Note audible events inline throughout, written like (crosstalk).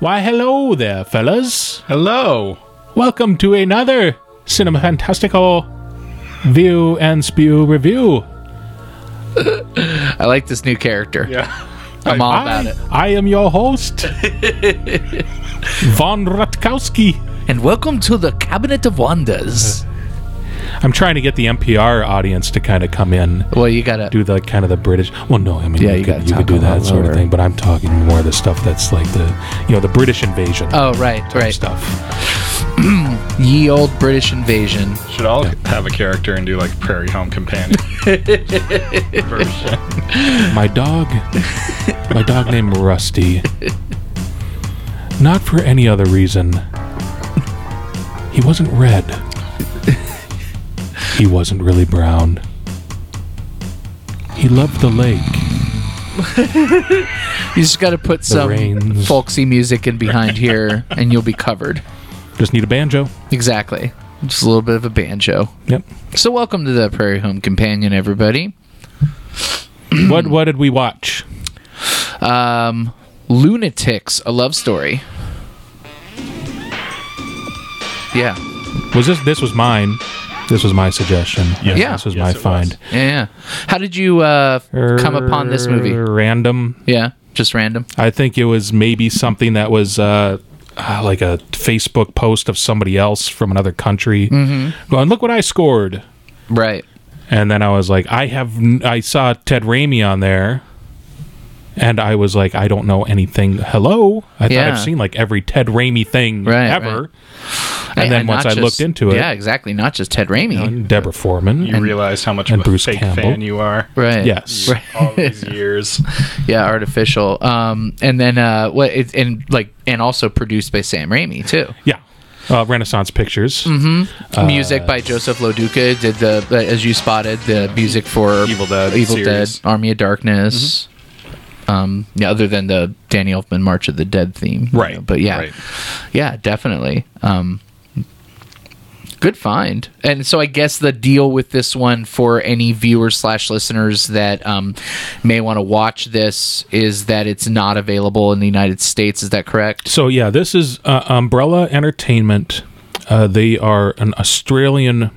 Why, hello there, fellas. Hello. Welcome to another Cinema Fantastical View and Spew review. (laughs) I like this new character. Yeah. I'm all I, about it. I am your host, (laughs) Von Rutkowski. And welcome to the Cabinet of Wonders. I'm trying to get the NPR audience to kind of come in, Well, you gotta. do the kind of the British. Well, no, I mean, Yeah, you, you could, you could do that lot sort of thing, but I'm talking more of the stuff that's like the, you know, the British invasion Oh, right, right. stuff. (clears throat) Ye old British invasion. Should all have a character and do like Prairie Home Companion version. (laughs) My dog, my dog named Rusty. Not for any other reason. He wasn't red. He wasn't really brown. He loved the lake. (laughs) You just gotta put some rains. folksy music in behind here, and you'll be covered. Just need a banjo. Exactly. Just a little bit of a banjo. Yep. So, welcome to the Prairie Home Companion, everybody. (clears throat) what what did we watch? Um, Lunatics, a love story. Yeah. Was this this was mine? This was my suggestion. Yes. Yeah. This was Yes, my it was. find. Yeah. yeah. How did you uh, come upon this movie? Random. Yeah. Just random. I think it was maybe something that was uh, uh, like a Facebook post of somebody else from another country Mm-hmm. going, "Look what I scored," Right. and then I was like, "I have," n- I saw Ted Raimi on there, and I was like, "I don't know anything." Hello, I thought I've seen like every Ted Raimi thing Right, ever, Hey, and then once not I looked into it, Yeah, exactly. Not just Ted Raimi. and Deborah Foreman, You realize how much of a Bruce fake Campbell. fan you are. right. yes, Right. All these (laughs) years. Yeah, artificial. Um, and then uh, what? It, and like, and also produced by Sam Raimi too. yeah, uh, Renaissance Pictures. Mm-hmm. music by Joseph Loduca did the, uh, as you spotted, the music for Evil Dead Evil series. Dead, Army of Darkness. Um, yeah, other than the Danny Elfman March of the Dead theme, you Right, know, But yeah, right. yeah, definitely. Um, good find. And so I guess the deal with this one for any viewers slash listeners that um, may want to watch this is that it's not available in the United States. Is that correct? So yeah, this is uh, Umbrella Entertainment. Uh, they are an Australian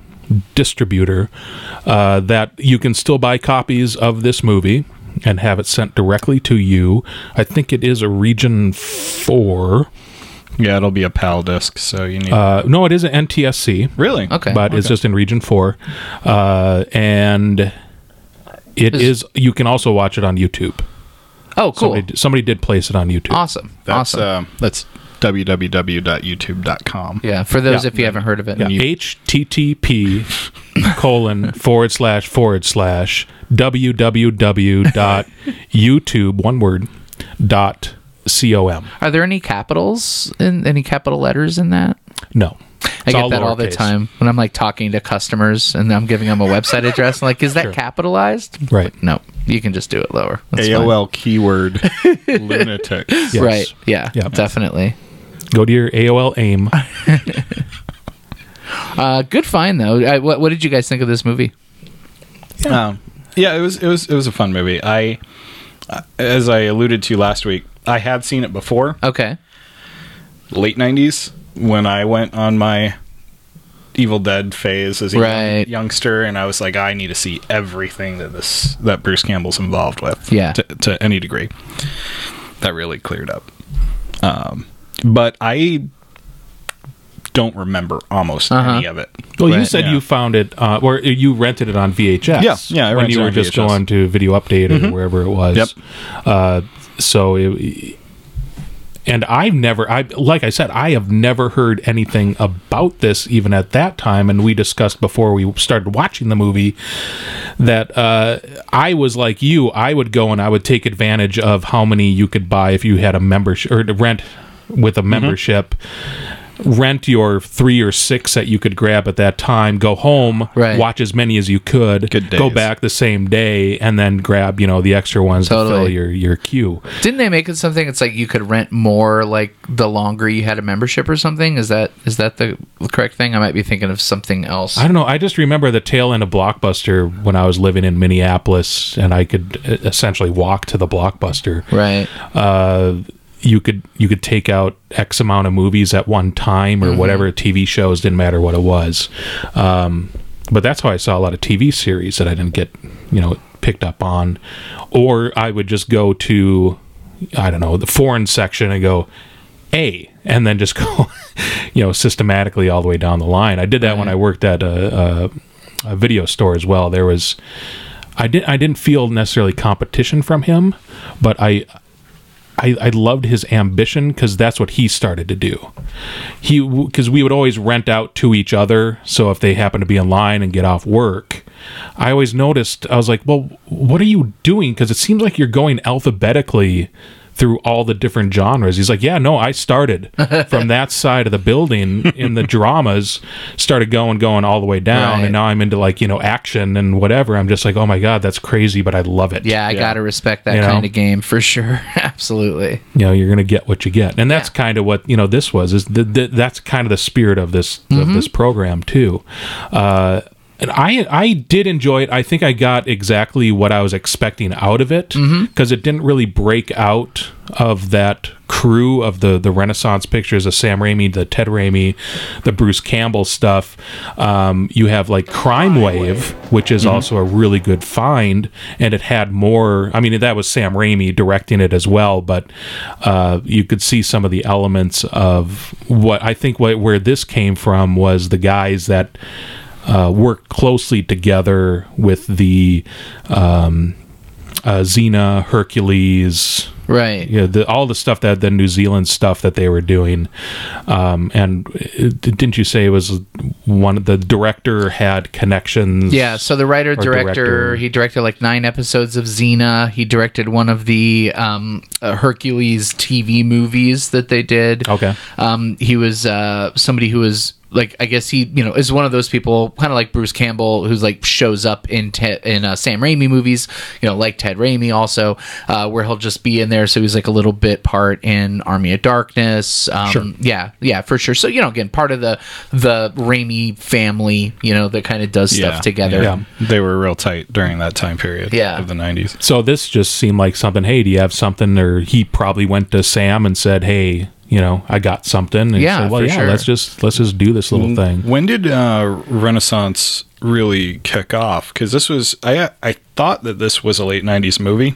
distributor uh, that you can still buy copies of this movie and have it sent directly to you. I think it is a region four. Yeah, it'll be a PAL disc, so you need. Uh, no, it is an NTSC, really? Okay. but it's just in region four, uh, and it Is- is. You can also watch it on YouTube. Oh, cool. Somebody, somebody did place it on YouTube. Awesome. That's awesome. uh, that's www.youtube.com. yeah, for those yeah. if you haven't heard of it. Yeah, HTTP (laughs) colon forward slash forward slash www.youtube (laughs) one word dot com. Are there any capitals in any capital letters in that? No, I It's get that all the lowercase. time when I'm like talking to customers and I'm giving them a website address. I'm like, is that Sure. capitalized? Right. No, you can just do it lower. That's fine. AOL keyword (laughs) lunatic. Yes. Right. Yeah. Yeah. Definitely. Go to your AOL AIM. (laughs) Uh, good find though. I, what, what did you guys think of this movie? Um, yeah, it was it was it was a fun movie. I, uh, as I alluded to last week, I had seen it before, Okay. late '90s, when I went on my Evil Dead phase as a young- youngster, and I was like, I need to see everything that this that Bruce Campbell's involved with, Yeah. to, to any degree. That really cleared up. Um, but I don't remember almost Uh-huh. any of it. Well, you said yeah. you found it, uh, or you rented it on VHS. Yeah, yeah, I when you were on just VHS. going to Video Update or wherever it was. Yep. Uh, so, it, and I've never, I like I said, I have never heard anything about this even at that time. And we discussed before we started watching the movie that uh, I was like you. I would go and I would take advantage of how many you could buy if you had a membership or to rent with a Mm-hmm. Membership. Rent your three or six that you could grab at that time. Go home, Right. watch as many as you could. Good Go back the same day, and then grab you know the extra ones to fill your your queue. Didn't they make it something? It's like you could rent more, like the longer you had a membership or something. Is that is that the correct thing? I might be thinking of something else. I don't know. I just remember the tail end of Blockbuster when I was living in Minneapolis, and I could uh, essentially walk to the Blockbuster. Right. Uh, you could you could take out X amount of movies at one time or whatever TV shows didn't matter what it was. Um, but that's how I saw a lot of TV series that I didn't get you know picked up on, or I would just go to I don't know the foreign section and go A and then just (laughs) go you know systematically all the way down the line. I did that when I worked at a, a, a video store as well. There was I didn't I didn't feel necessarily competition from him, but I I, I loved his ambition because that's what he started to do. He because we would always rent out to each other. So if they happen to be in line and get off work, I always noticed I was like, well, what are you doing? Because it seems like you're going alphabetically through all the different genres. He's like, yeah, no, I started (laughs) from that side of the building in the dramas, started going, going all the way down, Right. and now I'm into like you know action and whatever. I'm just like, oh my god, that's crazy, but I love it. Yeah, I Yeah. gotta respect that You know? kind of game for sure. (laughs) Absolutely. you know you're going to get what you get and that's Yeah. kind of what you know this was is the, the, that's kind of the spirit of this of Mm-hmm. this program too uh and I I did enjoy it. I think I got exactly what I was expecting out of it because Mm-hmm. it didn't really break out of that crew of the the Renaissance pictures of Sam Raimi, the Ted Raimi, the Bruce Campbell stuff. Um, you have like Crime Wave, which is also a really good find, and it had more. I mean, that was Sam Raimi directing it as well, but uh, you could see some of the elements of what I think what, where this came from was the guys that uh, worked closely together with the um, uh, Xena, Hercules, Right. yeah, the, all the stuff that the New Zealand stuff that they were doing, um, and it, didn't you say it was one of the director had connections? Yeah, so the writer director, director. he directed like nine episodes of Xena. He directed one of the um, uh, Hercules TV movies that they did. Okay. Um, he was uh, somebody who was like, I guess he, you know, is one of those people, kind of like Bruce Campbell, who's like shows up in te- in uh, Sam Raimi movies, you know, like Ted Raimi also, uh, where he'll just be in there. So he's like a little bit part in Army of Darkness. Um, Sure. Yeah, yeah, for sure. So you know, again, part of the the Raimi family, you know, that kind of does stuff together. Yeah. They were real tight during that time period Yeah. of the 90s. So this just seemed like something. Hey, do you have something? Or he probably went to Sam and said, "Hey, you know, I got something." And Yeah, said, well, for yeah, sure. let's just let's just do this little thing. When did uh, Renaissance really kick off? Because this was I I thought that this was a late '90s movie,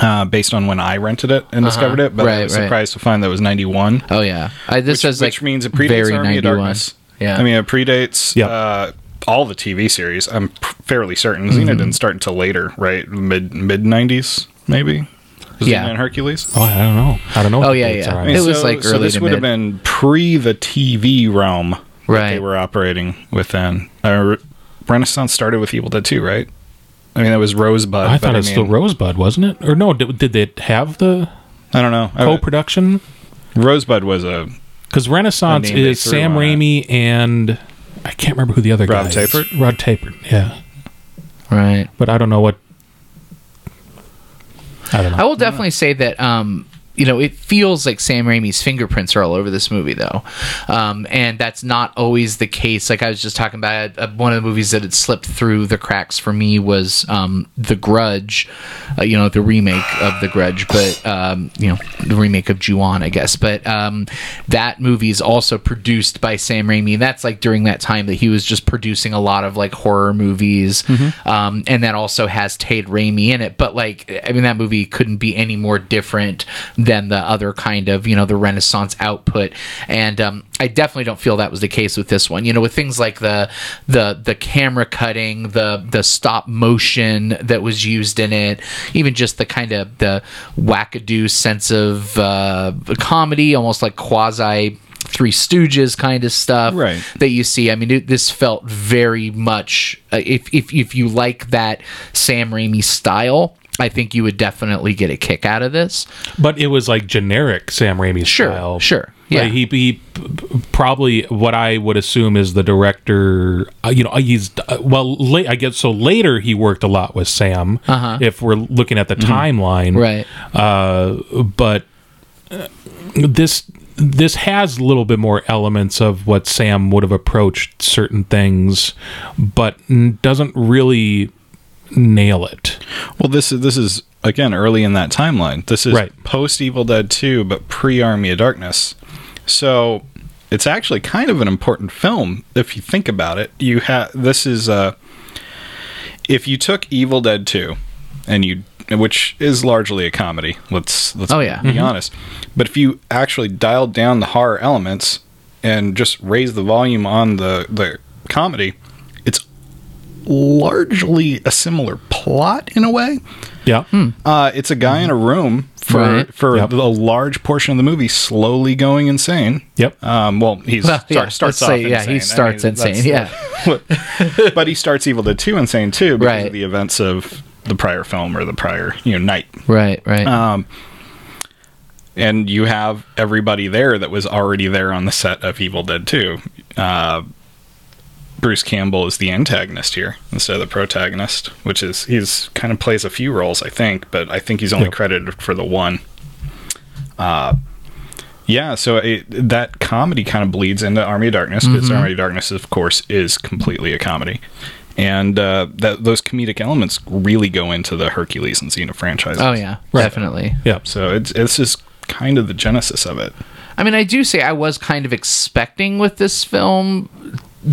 uh, based on when I rented it and discovered it. But I Uh-huh. Right, was surprised to find that it was '91. Oh yeah, I, this which, is like which means it predates very Army of 91. Darkness. Yeah, I mean it predates Yep. uh, all the TV series. I'm p- fairly certain Mm-hmm. Xena didn't start until later, right? Mid mid '90s, maybe. Xena Yeah. and Hercules. Oh, I don't know. I don't know. what Oh, yeah, yeah. I mean, It this. was like so this to would have been pre the TV realm that Right. they were operating within. Uh, Renaissance started with Evil Dead 2, right? I mean, that was Rosebud. I but thought it was still mean, Rosebud, wasn't it? Or no? Did, did they have the I don't know. Co-production? Rosebud was a Because Renaissance The name they is Sam on it. Raimi and I can't remember who the other Rod guy is. Tapert? Rob Tapert, yeah. right. But I don't know what. I don't know. I will definitely say that um, you know it feels like Sam Raimi's fingerprints are all over this movie though, um, and that's not always the case. Like I was just talking about, uh, one of the movies that had slipped through the cracks for me was um, The Grudge, uh, you know the remake of The Grudge, but um, you know the remake of Ju-on, I guess. But um, that movie is also produced by Sam Raimi. and That's like during that time that he was just producing a lot of like horror movies, um, and that also has Ted Raimi in it. But like, I mean, that movie couldn't be any more different than the other kind of you know the Renaissance output. And um, I definitely don't feel that was the case with this one. You know, with things like the the the camera cutting, the the stop motion that was used in it, even just the kind of the wackadoo sense of uh, comedy, almost like quasi. Three Stooges kind of stuff Right. that you see. I mean, it, this felt very much. Uh, if if if you like that Sam Raimi style, I think you would definitely get a kick out of this. But it was like generic Sam Raimi Sure, style. sure, yeah. Like, he, he probably what I would assume is the director. Uh, you know, he's uh, well. La- I guess so. Later, he worked a lot with Sam. Uh-huh. If we're looking at the timeline, Right. Uh, but uh, this this has a little bit more elements of what Sam would have approached certain things, but doesn't really nail it. Well, this is this is again early in that timeline. This is Right. post Evil Dead 2, but pre Army of Darkness. So it's actually kind of an important film if you think about it. You have this is uh, if you took Evil Dead 2 and you which is largely a comedy. Let's let's Oh, yeah. be honest. But if you actually dialed down the horror elements and just raised the volume on the the comedy, it's largely a similar plot in a way. Yeah. Uh, it's a guy in a room for Right. for Yep. a large portion of the movie, slowly going insane. Yep. Um, well, he's Well, start, yeah, starts off say, yeah, insane. he I starts mean, insane, that's- (laughs) but he starts Evil Dead Two insane too because Right. of the events of the prior film or the prior you know night. Right, right. Um, and you have everybody there that was already there on the set of Evil Dead 2. Uh, Bruce Campbell is the antagonist here instead of the protagonist, which is he's kind of plays a few roles, I think, but I think he's only Yep. credited for the one. Uh, yeah, so it, that comedy kind of bleeds into Army of Darkness because Army of Darkness, of course, is completely a comedy. And uh, that those comedic elements really go into the Hercules and Xena franchise. oh yeah, Right. definitely. Yeah. So it's it's just kind of the genesis of it. I mean, I do say I was kind of expecting with this film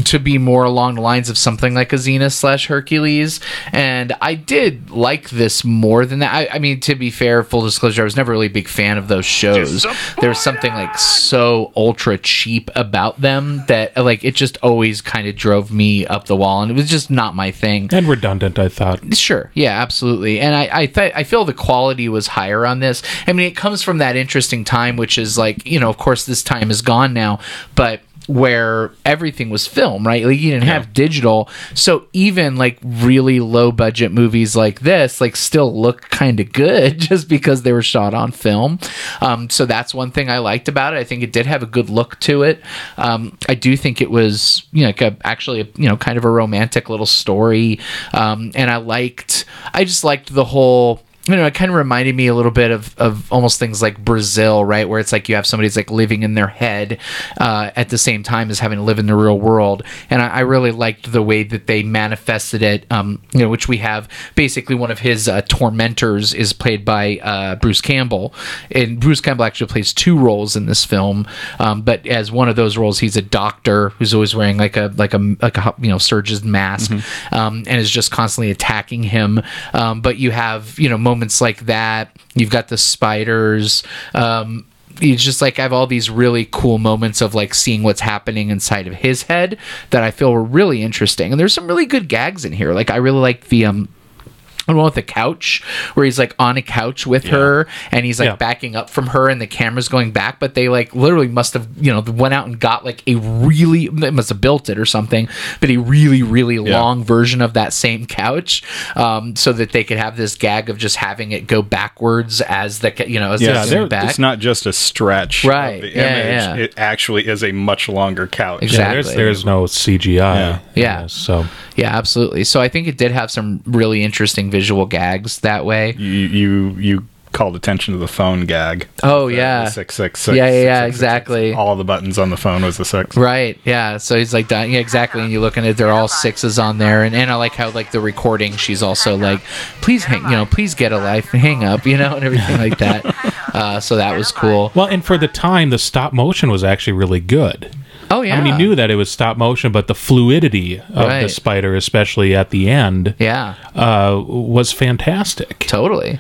to be more along the lines of something like a Xena slash Hercules, and I did like this more than that. I, I mean, to be fair, full disclosure, I was never really a big fan of those shows. There was something like so ultra cheap about them that like it just always kind of drove me up the wall, and it was just not my thing. And redundant, I thought. Sure. Yeah, absolutely. And I I, th- I feel the quality was higher on this. I mean, it comes from that interesting time, which is like you know, of course, this time is gone now, but where everything was film, right? Like you didn't have digital, so even like really low budget movies like this, like still look kind of good (laughs) just because they were shot on film. Um, so that's one thing I liked about it. I think it did have a good look to it. Um, I do think it was you know like a, actually a, you know kind of a romantic little story, um, and I liked. I just liked the whole you know, it kind of reminded me a little bit of, of almost things like Brazil, right? Where it's like you have somebody that's like living in their head uh, at the same time as having to live in the real world. And I, I really liked the way that they manifested it, um, you know, which we have basically one of his uh, tormentors is played by uh, Bruce Campbell. And Bruce Campbell actually plays two roles in this film. Um, but as one of those roles, he's a doctor who's always wearing like a, like a, like a, you know, surgeon's mask um, and is just constantly attacking him. Um, but you have, you know, moments like that. You've got the spiders. Um, it's just like I have all these really cool moments of like seeing what's happening inside of his head that I feel were really interesting. And there's some really good gags in here. Like I really like the um the one with the couch where he's like on a couch with her and he's like Yeah. backing up from her and the camera's going back but they like literally must have you know went out and got like a really they must have built it or something but a really really long version of that same couch um, so that they could have this gag of just having it go backwards as the you know as Yeah, it's back It's not just a stretch Right, of the yeah, image. yeah. It actually is a much longer couch. Exactly. There's, there's no CGI. Yeah. Yeah. So yeah absolutely so I think it did have some really interesting visual gags that way You you you called attention to the phone gag. Oh, The- yeah. the six six six. Yeah, yeah, six, yeah, six, six, exactly. six. All the buttons on the phone was the six. Right. Yeah. So he's like, done. Yeah, exactly. And you looking at, it, they're all sixes on there, and, and I like how like the recording, she's also like, please hang, you know, please get a life, and hang up, you know, and everything like that. Uh, so that was cool. well, and for the time, the stop motion was actually really good. Oh yeah. I mean, he knew that it was stop motion, but the fluidity of the spider, especially at the end, Yeah. uh, was fantastic. Totally.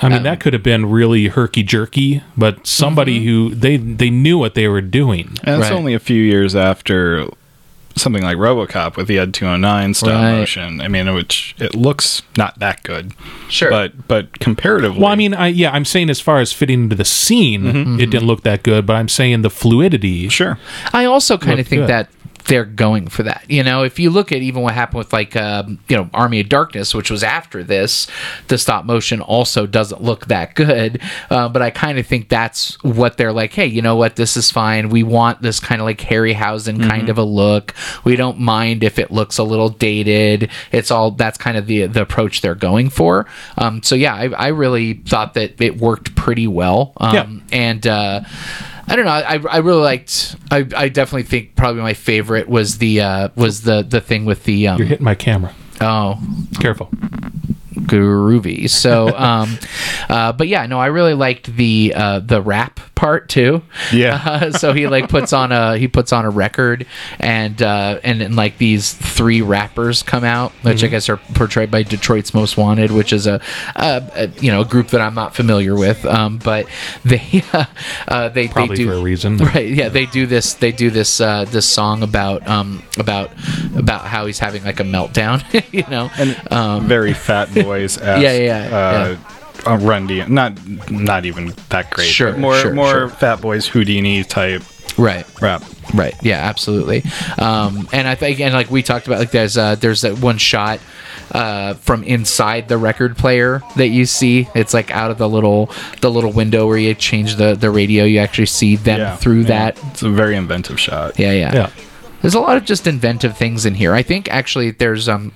I mean, that could have been really herky jerky, but somebody who they they knew what they were doing. And it's Right. only a few years after something like RoboCop with the Ed 209 stop Right. motion. I mean, which it looks not that good, Sure. but but comparatively, Well, I mean, I, yeah, I'm saying as far as fitting into the scene, mm-hmm. it didn't look that good, but I'm saying the fluidity. sure. I also kind of think good. that they're going for that. You know, if you look at even what happened with like um, you know Army of Darkness, which was after this, the stop motion also doesn't look that good. Uh, but I kind of think that's what they're like. Hey, you know what? This is fine. We want this kind of like Harryhausen kind of a look. We don't mind if it looks a little dated. It's all that's kind of the the approach they're going for. Um, so yeah, I, I really thought that it worked pretty well. Um, Yeah. and uh, I don't know. I, I really liked. I, I definitely think probably my favorite was the uh, was the the thing with the um, You're hitting my camera. Oh, Careful. Groovy. So, (laughs) um, uh, but yeah, no, I really liked the uh, the rap part too. Yeah. (laughs) Uh, so he like puts on a he puts on a record, and uh, and then like these three rappers come out, which Mm-hmm. I guess are portrayed by Detroit's Most Wanted, which is a, a, a you know a group that I'm not familiar with. Um, but they (laughs) uh, they Probably they do for a reason. Right. Yeah. They do this. They do this. Uh, this song about um about about how he's having like a meltdown. you know. um, Very Fat Boys. Yeah, yeah, yeah, uh, uh, Run D- not not even that great. Sure, more sure, more sure. Fat Boys Whodini type right. rap. Right. Yeah. Absolutely. Um, and I think, and like we talked about, like there's uh, there's that one shot uh, from inside the record player that you see. It's like out of the little the little window where you change the the radio. You actually see them Yeah, through yeah. that. It's a very inventive shot. Yeah. Yeah. Yeah. There's a lot of just inventive things in here. I think actually there's um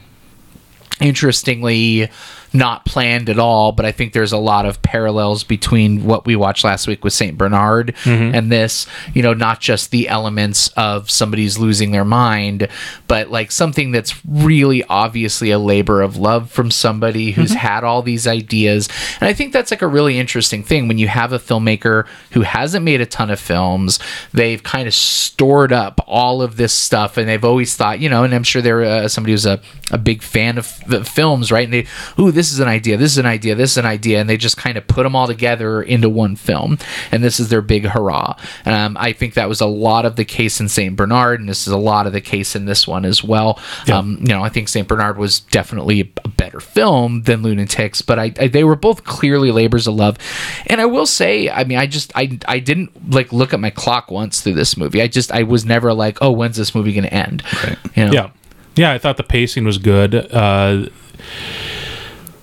interestingly not planned at all, but I think there's a lot of parallels between what we watched last week with St. Bernard and this, you know, not just the elements of somebody's losing their mind, but like something that's really obviously a labor of love from somebody who's had all these ideas. And I think that's like a really interesting thing when you have a filmmaker who hasn't made a ton of films, they've kind of stored up all of this stuff and they've always thought, you know, and I'm sure they're uh, somebody who's a, a big fan of f- films, right? And they, ooh, this is an idea, this is an idea, this is an idea, and they just kind of put them all together into one film, and this is their big hurrah. Um, I think that was a lot of the case in Saint Bernard, and this is a lot of the case in this one as well. Um, you know, I think Saint Bernard was definitely a better film than Lunatics, but I, I they were both clearly labors of love, and I will say, I mean, I just I I didn't like look at my clock once through this movie. I just I was never like, oh, when's this movie going to end? Right. You know? Yeah. Yeah, I thought the pacing was good. Uh,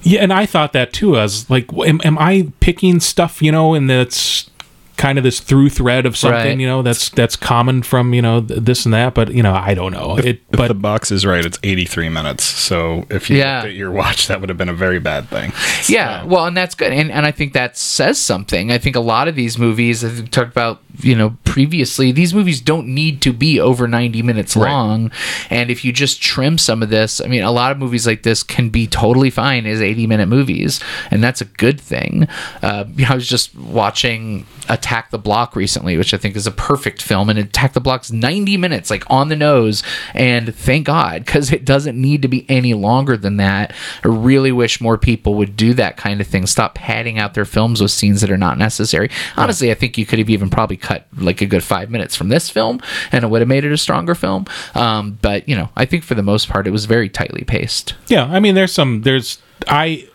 yeah, and I thought that too. I was like, am, am I picking stuff, you know, and that's kind of this through thread of something, Right. you know, that's that's common from, you know, th- this and that, but you know, I don't know. It If but the box is right, it's 83 minutes. So if you Yeah. looked at your watch, that would have been a very bad thing. Yeah, well, and that's good, and and I think that says something. I think a lot of these movies, as we talked about, you know, previously, these movies don't need to be over ninety minutes Right. long, and if you just trim some of this, I mean, a lot of movies like this can be totally fine as eighty minute movies, and that's a good thing. Uh, I was just watching Attack the Block recently, which I think is a perfect film, and Attack the Block's ninety minutes, like on the nose, and thank God because it doesn't need to be any longer than that. I really wish more people would do that kind of thing. Stop padding out their films with scenes that are not necessary. Honestly, I think you could have even probably cut like a good five minutes from this film, and it would have made it a stronger film. Um, but you know, I think for the most part, it was very tightly paced. yeah, I mean there's some there's I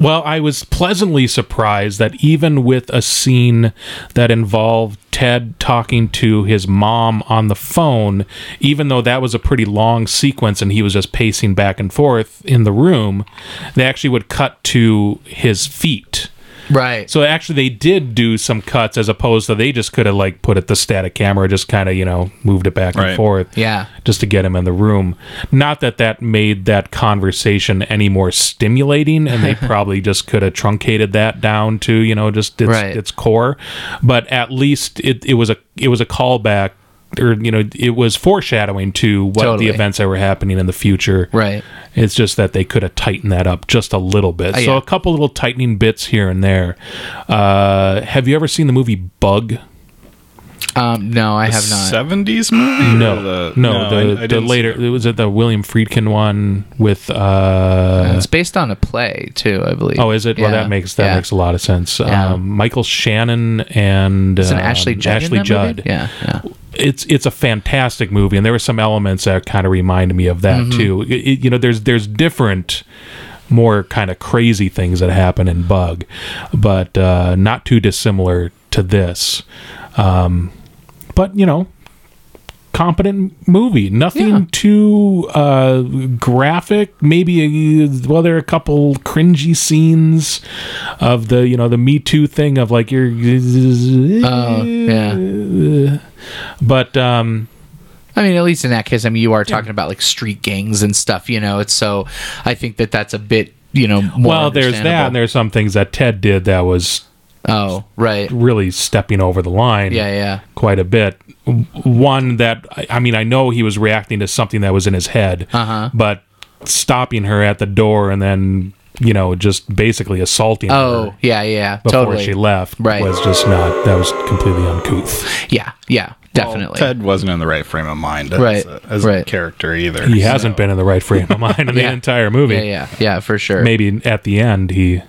well, I was pleasantly surprised that even with a scene that involved Ted talking to his mom on the phone, even though that was a pretty long sequence and he was just pacing back and forth in the room, they actually would cut to his feet. Right. So actually, they did do some cuts as opposed to they just could have like put it the static camera, just kind of you know moved it back and Right. forth, Yeah. just to get him in the room. Not that that made that conversation any more stimulating, and they (laughs) probably just could have truncated that down to you know just its, Right. its core. But at least it, it was a it was a callback. Or you know, it was foreshadowing to what Totally. the events that were happening in the future. Right. It's just that they could have tightened that up just a little bit. Oh, so yeah. a couple little tightening bits here and there. Uh, have you ever seen the movie Bug? Um, no, I have not. 70s movie? No, the, no, I- I the, the didn't see later it. it was it the William Friedkin one with uh, it's based on a play too, I believe. oh is it well that makes that Yeah. makes a lot of sense. Yeah. Um, Michael Shannon and Isn't um, Ashley Judd? in Ashley Judd. movie? Yeah. It's it's a fantastic movie, and there were some elements that kind of reminded me of that Mm-hmm. too. It- it- you know, there's there's different, more kind of crazy things that happen in Bug, but uh, not too dissimilar to this. Um, but you know, competent movie. Nothing Yeah. too uh, graphic. Maybe uh, well, there are a couple cringy scenes of the you know the Me Too thing of like you're. Oh, yeah. But um, I mean, at least in that case, I mean, you are talking about like street gangs and stuff, you know. It's so I think that that's a bit, you know, more well, there's that, and there's some things that Ted did that was oh, right, really stepping over the line. yeah, yeah, quite a bit. One that I- I mean, I know he was reacting to something that was in his head, Uh-huh. but stopping her at the door and then you know just basically assaulting Oh, her yeah, yeah, before totally. she left Right. was just not that was completely uncouth. yeah, yeah, definitely. Ted wasn't in the right frame of mind as, Right, a, as right. a character either. He so- hasn't been in the right frame of mind in the (laughs) entire movie. yeah, yeah, yeah, for sure. Maybe at the end he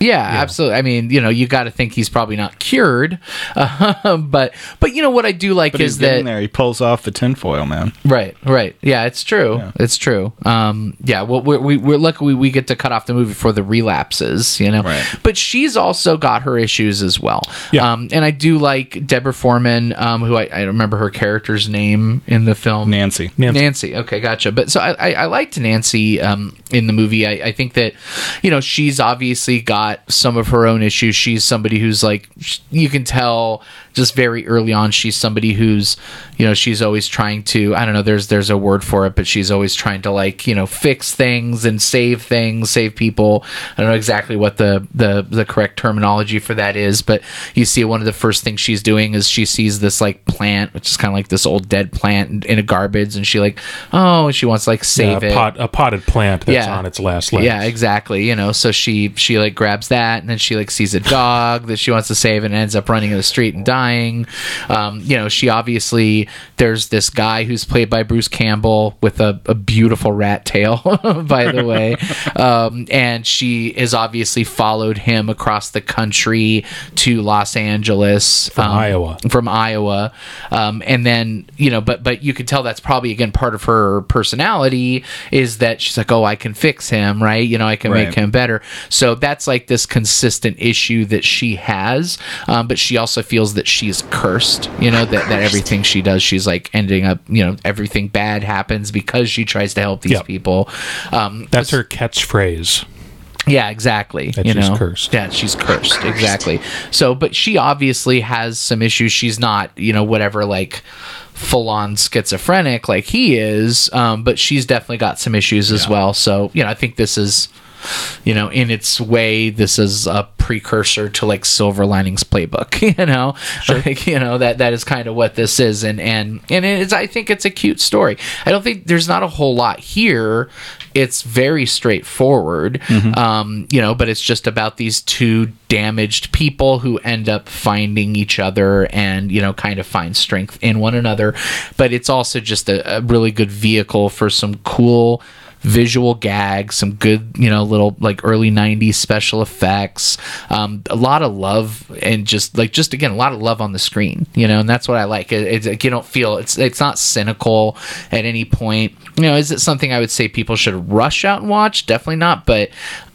Yeah, absolutely. I mean, you know, you got to think he's probably not cured, uh, (laughs) but but you know what I do like But is that there. He pulls off the tinfoil, man. right, right. Yeah, it's true. Yeah. It's true. Um, yeah. Well, we're, we, we're lucky we, we get to cut off the movie for the relapses, you know. Right. But she's also got her issues as well. Yeah. Um, and I do like Deborah Foreman, um, who I, I remember her character's name in the film. Nancy. Nancy. Nancy. Okay, gotcha. But so I, I, I liked Nancy um, in the movie. I, I think that, you know, she's obviously got some of her own issues. She's somebody who's like, you can tell just very early on, she's somebody who's, you know, she's always trying to. I don't know. There's there's a word for it, but she's always trying to like, you know, fix things and save things, save people. I don't know exactly what the the the correct terminology for that is, but you see one of the first things she's doing is she sees this like plant, which is kind of like this old dead plant in, a garbage, and she like, oh, she wants to like save a it. pot a potted plant that's Yeah. on its last legs. Yeah, exactly. You know, so she she like grabs that, and then she like sees a dog that she wants to save, and ends up running in the street and dying. Um, you know, she obviously there's this guy who's played by Bruce Campbell with a, a beautiful rat tail, (laughs) by the way, (laughs) um, and she is obviously followed him across the country to Los Angeles From Iowa. from Iowa, um, and then you know, but but you could tell that's probably again part of her personality is that she's like, oh, I can fix him, right? You know, I can make him better. So that's like this consistent issue that she has, um, but she also feels that she's cursed. You know, that that everything she does, she's like ending up, you know, everything bad happens because she tries to help these Yep. people. Um, That's her catchphrase. yeah, exactly. That you she's know, cursed. Yeah, she's cursed. Exactly. So, but she obviously has some issues. She's not, you know, whatever like full on schizophrenic like he is, um, but she's definitely got some issues as well. So, you know, I think this is, you know, in its way, this is a precursor to like Silver Linings Playbook. (laughs) You know, like, you know that that is kind of what this is, and and and it's. I think it's a cute story. I don't think there's not a whole lot here. It's very straightforward, um, you know, but it's just about these two damaged people who end up finding each other and you know kind of find strength in one another. But it's also just a, a really good vehicle for some cool visual gags, some good, you know, little like early 90s special effects, um, a lot of love and just like just again a lot of love on the screen, you know, and that's what I like. It, it's like you don't feel it's it's not cynical at any point. You know, is it something I would say people should rush out and watch? Definitely not, but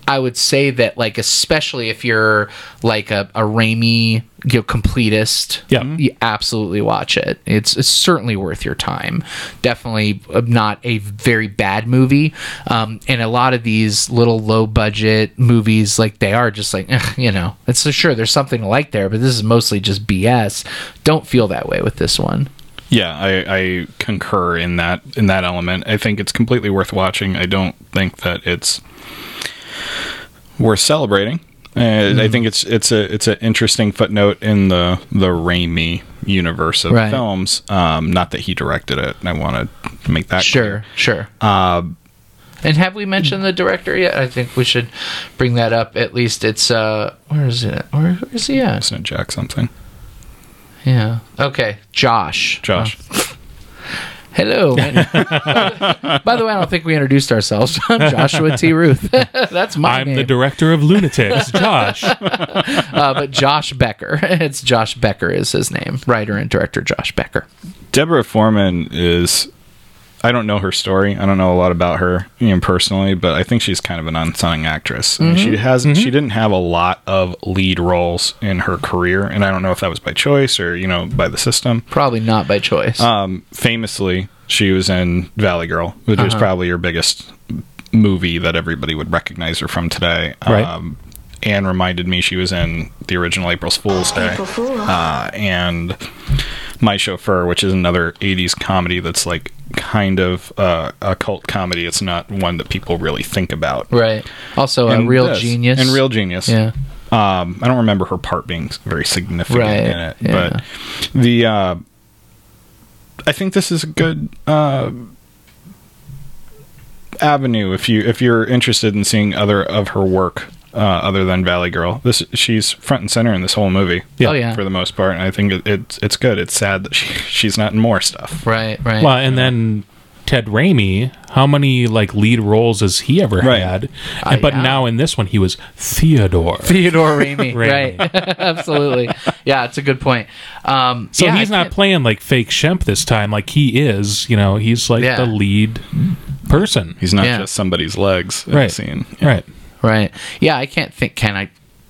I would say that like especially if you're like a, a Raimi you know, completist, Yeah. you absolutely watch it. It's, it's certainly worth your time. Definitely uh, not a very bad movie. Um, and a lot of these little low budget movies, like they are just like, eh, you know, it's so sure there's something to like there, but this is mostly just BS. Don't feel that way with this one. Yeah, I, I concur in that in that element. I think it's completely worth watching. I don't think that it's worth celebrating. Uh, I think it's it's a it's an interesting footnote in the the Raimi universe of Right. films. Um, not that he directed it. and I want to make that Sure, sure. Uh, and have we mentioned the director yet? I think we should bring that up. At least it's uh, where is it? Where, where is he at? Isn't it Jack something? Yeah. Okay, Josh. Josh. (laughs) Hello. (laughs) By the way, I don't think we introduced ourselves. (laughs) I'm Joshua T. Ruth. (laughs) That's my I'm name. the director of Lunatics, Josh. uh, but Josh Becker. It's Josh Becker is his name. Writer and director Josh Becker. Deborah Foreman is. I don't know her story. I don't know a lot about her you know, personally, but I think she's kind of an unsung actress. I mean, she hasn't. she didn't have a lot of lead roles in her career, and I don't know if that was by choice or you know by the system. Probably not by choice. Um, famously, she was in Valley Girl, which is probably her biggest movie that everybody would recognize her from today. Right. Um, Anne reminded me she was in the original April Fool's Day, April Fool. uh, and My Chauffeur, which is another '80s comedy that's like kind of uh, a cult comedy. It's not one that people really think about. right. Also, a real this- genius. and real genius. Yeah. Um, I don't remember her part being very significant Right, in it, yeah. but the uh, I think this is a good. Uh, avenue if you if you're interested in seeing other of her work uh, other than Valley Girl. This she's front and center in this whole movie. Yeah. Oh, yeah. for the most part, and I think it, it's it's good. It's sad that she, (laughs) she's not in more stuff. Right, right. Well, and then Ted Raimi, how many like lead roles has he ever Right. had? Uh, but yeah. now in this one, he was Theodore. Theodore (laughs) Raimi, Raimi. right? (laughs) Absolutely. Yeah, it's a good point. Um, So yeah, he's I not can't- playing like fake Shemp this time. Like he is, you know, he's like Yeah. the lead person. He's not Yeah. just somebody's legs in Right. the scene. Right. Right. Yeah, I can't think. Can I?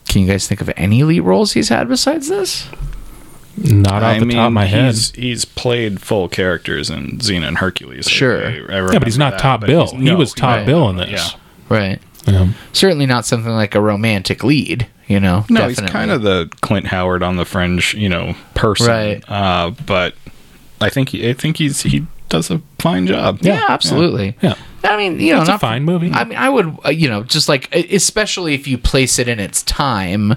Can you guys think of any lead roles he's had besides this? Not off I the mean, top of my head. he's, he's played full characters in Xena and Hercules. Sure. I- I Yeah, but he's not that, top bill. he's- he no, was top right. bill in this. Yeah. Right. Yeah. Certainly not something like a romantic lead. You know. No, he's kind of the Clint Howard on the fringe, you know, person. Right. Uh, but I think he, I think he's he does a fine job. Yeah, absolutely. Yeah. I mean, you know, It's a not fine movie. I mean, I would, uh, you know, just like, especially if you place it in its time,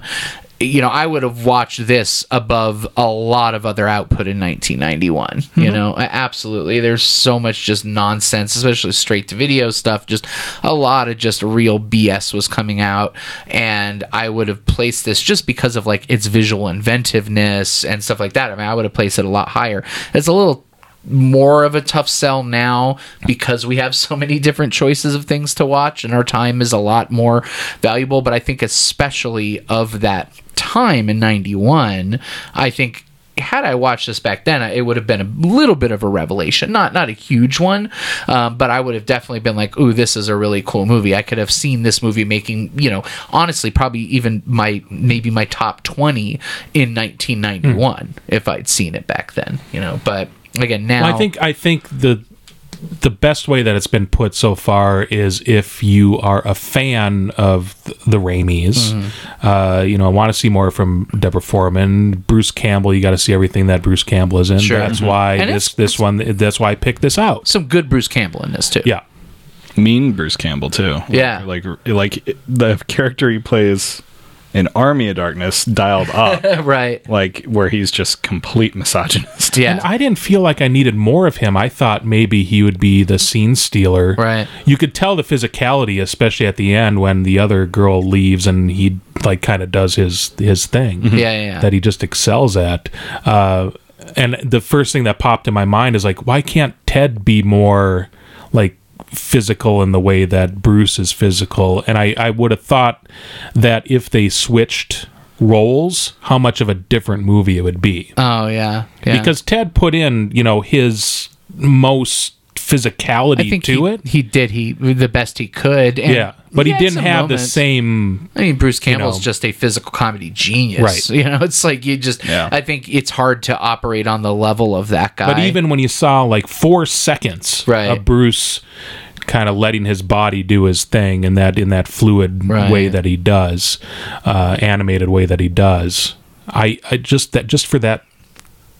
you know, I would have watched this above a lot of other output in 1991. Mm-hmm. You know, absolutely. There's so much just nonsense, especially straight to video stuff. Just a lot of just real BS was coming out, and I would have placed this just because of like its visual inventiveness and stuff like that. I mean, I would have placed it a lot higher. It's a little more of a tough sell now because we have so many different choices of things to watch and our time is a lot more valuable but i think especially of that time in 91 i think had I watched this back then, it would have been a little bit of a revelation. Not not a huge one, um, but I would have definitely been like, "Ooh, this is a really cool movie." I could have seen this movie making, you know, honestly, probably even my maybe my top twenty in 1991 if I'd seen it back then. You know, but again now Well, I think I think the the best way that it's been put so far is if you are a fan of the Raimis, Mm-hmm. uh, you know, I want to see more from Deborah Foreman, Bruce Campbell. You got to see everything that Bruce Campbell is in. Sure. That's Mhm. why And this it's- this one. That's why I picked this out. some good Bruce Campbell in this too. Yeah, mean Bruce Campbell too. Yeah. like like the character he plays in Army of Darkness dialed up, (laughs) right. like where he's just complete misogynist. Yeah. and I didn't feel like I needed more of him. I thought maybe he would be the scene stealer. Right. You could tell the physicality, especially at the end when the other girl leaves and he like kind of does his his thing. yeah, yeah, yeah. that he just excels at. Uh, and the first thing that popped in my mind is like, why can't Ted be more like physical in the way that Bruce is physical? And I, I would have thought that if they switched roles, how much of a different movie it would be. oh yeah. yeah. Because Ted put in, you know, his most physicality I think to he, it. he did he the best he could. And yeah. But he had didn't some have the same I mean, Bruce Campbell's know. just a physical comedy genius, Right. (laughs) You know, it's like you just. Yeah. I think it's hard to operate on the level of that guy. But even when you saw like four seconds Right. of Bruce kind of letting his body do his thing in that in that fluid Right. way that he does, uh, animated way that he does, I, I just that just for that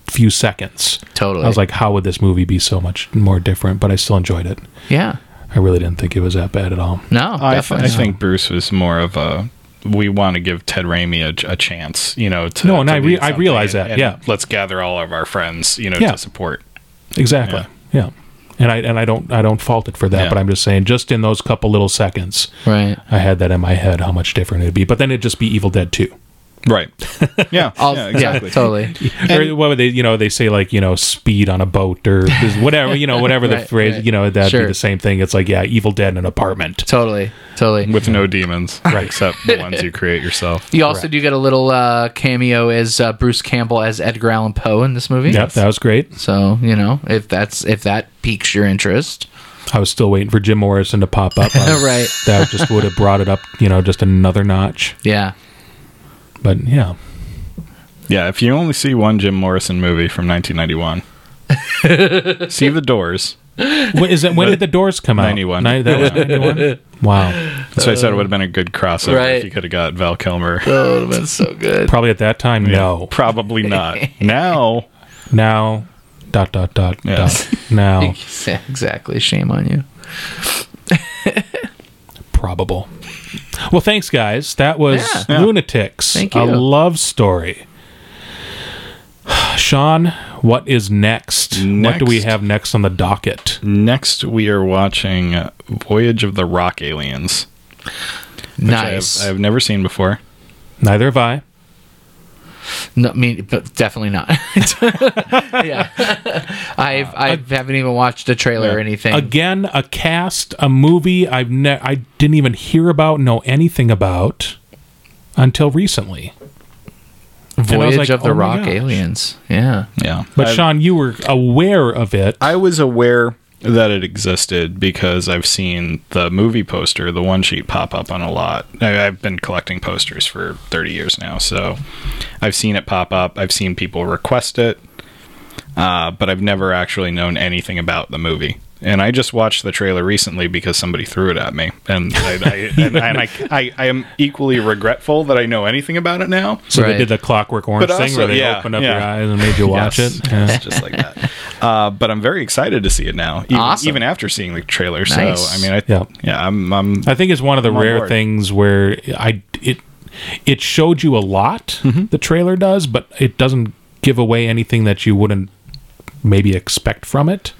few seconds, Totally. I was like, how would this movie be so much more different? But I still enjoyed it. yeah, I really didn't think it was that bad at all. no, I, th- I think Bruce was more of a. We want to give Ted Raimi a, a chance, you know. To, No, and to I re- I realize and- that, and yeah. let's gather all of our friends, you know, Yeah. to support. Exactly. Yeah. And I and I don't I don't fault it for that, Yeah. but I'm just saying, just in those couple little seconds, right. I had that in my head how much different it'd be. But then it'd just be Evil Dead Two. Right. (laughs) Yeah. Yeah. Exactly. yeah, totally. or what would they you know they say like you know speed on a boat or whatever you know whatever the phrase right. you know that'd Sure. be the same thing it's like yeah evil dead in an apartment Totally, totally. With no demons, (laughs) Right. Except the ones you create yourself. You also Correct. do get a little uh, cameo as uh, Bruce Campbell as Edgar Allan Poe in this movie. yep that was great So you know if that's if that piques your interest, i was still waiting for jim morrison to pop up (laughs) I- right? that just would have brought it up you know just another notch Yeah. But yeah Yeah. If you only see one Jim Morrison movie from 1991, (laughs) see The Doors. what is it when did the doors come out 91. Ni- that was 91 wow So I said it would have been a good crossover Right. if you could have got Val Kilmer. That would have been so good. probably at that time no Probably not. now, now dot dot dot Yeah. dot now (laughs) exactly. Shame on you. (laughs) probable. Well, thanks, guys. That was Yeah. Lunatics, Thank you. a love story. (sighs) Sean, what is next? What do we have next on the docket? Next, we are watching uh, Voyage of the Rock Aliens. which I have, Nice. I have never seen before. Neither have I. No, I mean, but definitely not. (laughs) yeah, I've uh, I haven't even watched a trailer or anything. Again, a cast, a movie I've ne- I didn't even hear about, know anything about until recently. Voyage like, of the oh Rock. Aliens. Yeah, Yeah, But I've- Sean, you were aware of it. I was aware that it existed because I've seen the movie poster, the one sheet, pop up on a lot. I, I've been collecting posters for 30 years now, so I've seen it pop up. I've seen people request it, uh, but I've never actually known anything about the movie. And I just watched the trailer recently because somebody threw it at me, and I, I, (laughs) and, and I, I, I am equally regretful that I know anything about it now. So Right. they did the Clockwork Orange But thing where they yeah, opened up yeah. your eyes and made you watch Yes, it. yes, Yeah. just like that. Uh, but I'm very excited to see it now, even, Awesome. even after seeing the trailer. Nice. So I mean, I, Yeah. yeah, I'm, I'm I think it's one of the I'm rare things where I it it showed you a lot. Mm-hmm. The trailer does, but it doesn't give away anything that you wouldn't maybe expect from it.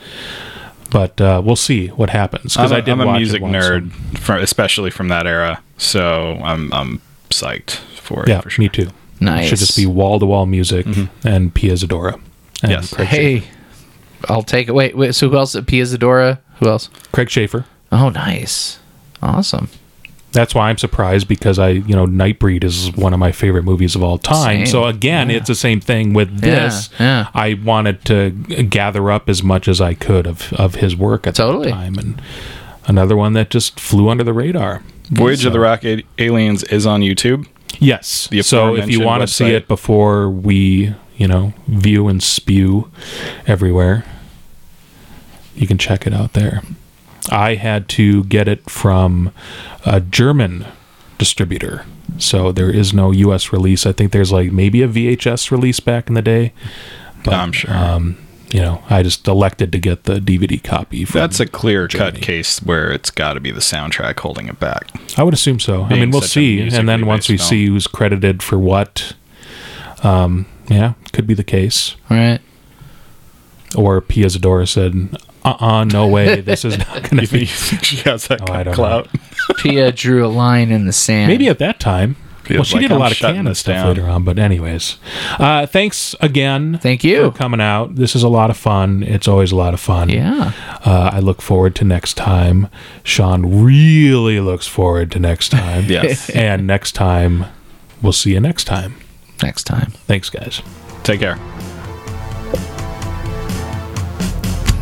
But uh, we'll see what happens because I'm, I a- did I'm a watch it music once, nerd, so- from, especially from that era. So I'm I'm psyched for it. Yeah, for sure. me too. nice. It should just be wall to wall music and Pia Zadora. And Mm-hmm. Yes. Craig, Hey, I'll take it. Wait, wait. So who else? Pia Zadora. Who else? Craig Sheffer. Oh, nice. Awesome. That's why I'm surprised because I, you know, Nightbreed is one of my favorite movies of all time. Same. So again, it's the same thing with this. yeah. yeah. I wanted to gather up as much as I could of of his work at Totally. that time, and another one that just flew under the radar. Voyage of the Rock Aliens is on YouTube. Yes. The so if you want to see it before we, you know, view and spew everywhere, you can check it out there. I had to get it from a German distributor. So there is no US release. I think there's like maybe a VHS release back in the day. But, I'm sure. Um, you know, I just elected to get the DVD copy. From, That's a clear cut case where it's got to be the soundtrack holding it back. I would assume so. I mean, we'll see, and then once we based see who's credited for what, um, yeah, could be the case. All right. Or Pia Zadora said, "Uh-uh, no way, this is not going You to be." think (laughs) she has that Oh, kind of clout? (laughs) Pia drew a line in the sand. Maybe at that time. Feels well, she like did a I'm lot of shutting canon this stuff down. later on, but anyways, uh, thanks again. Thank you. for coming out. This is a lot of fun. It's always a lot of fun. Yeah. Uh, I look forward to next time. Sean really looks forward to next time. (laughs) Yes. and next time, we'll see you next time. Next time. Thanks, guys. Take care.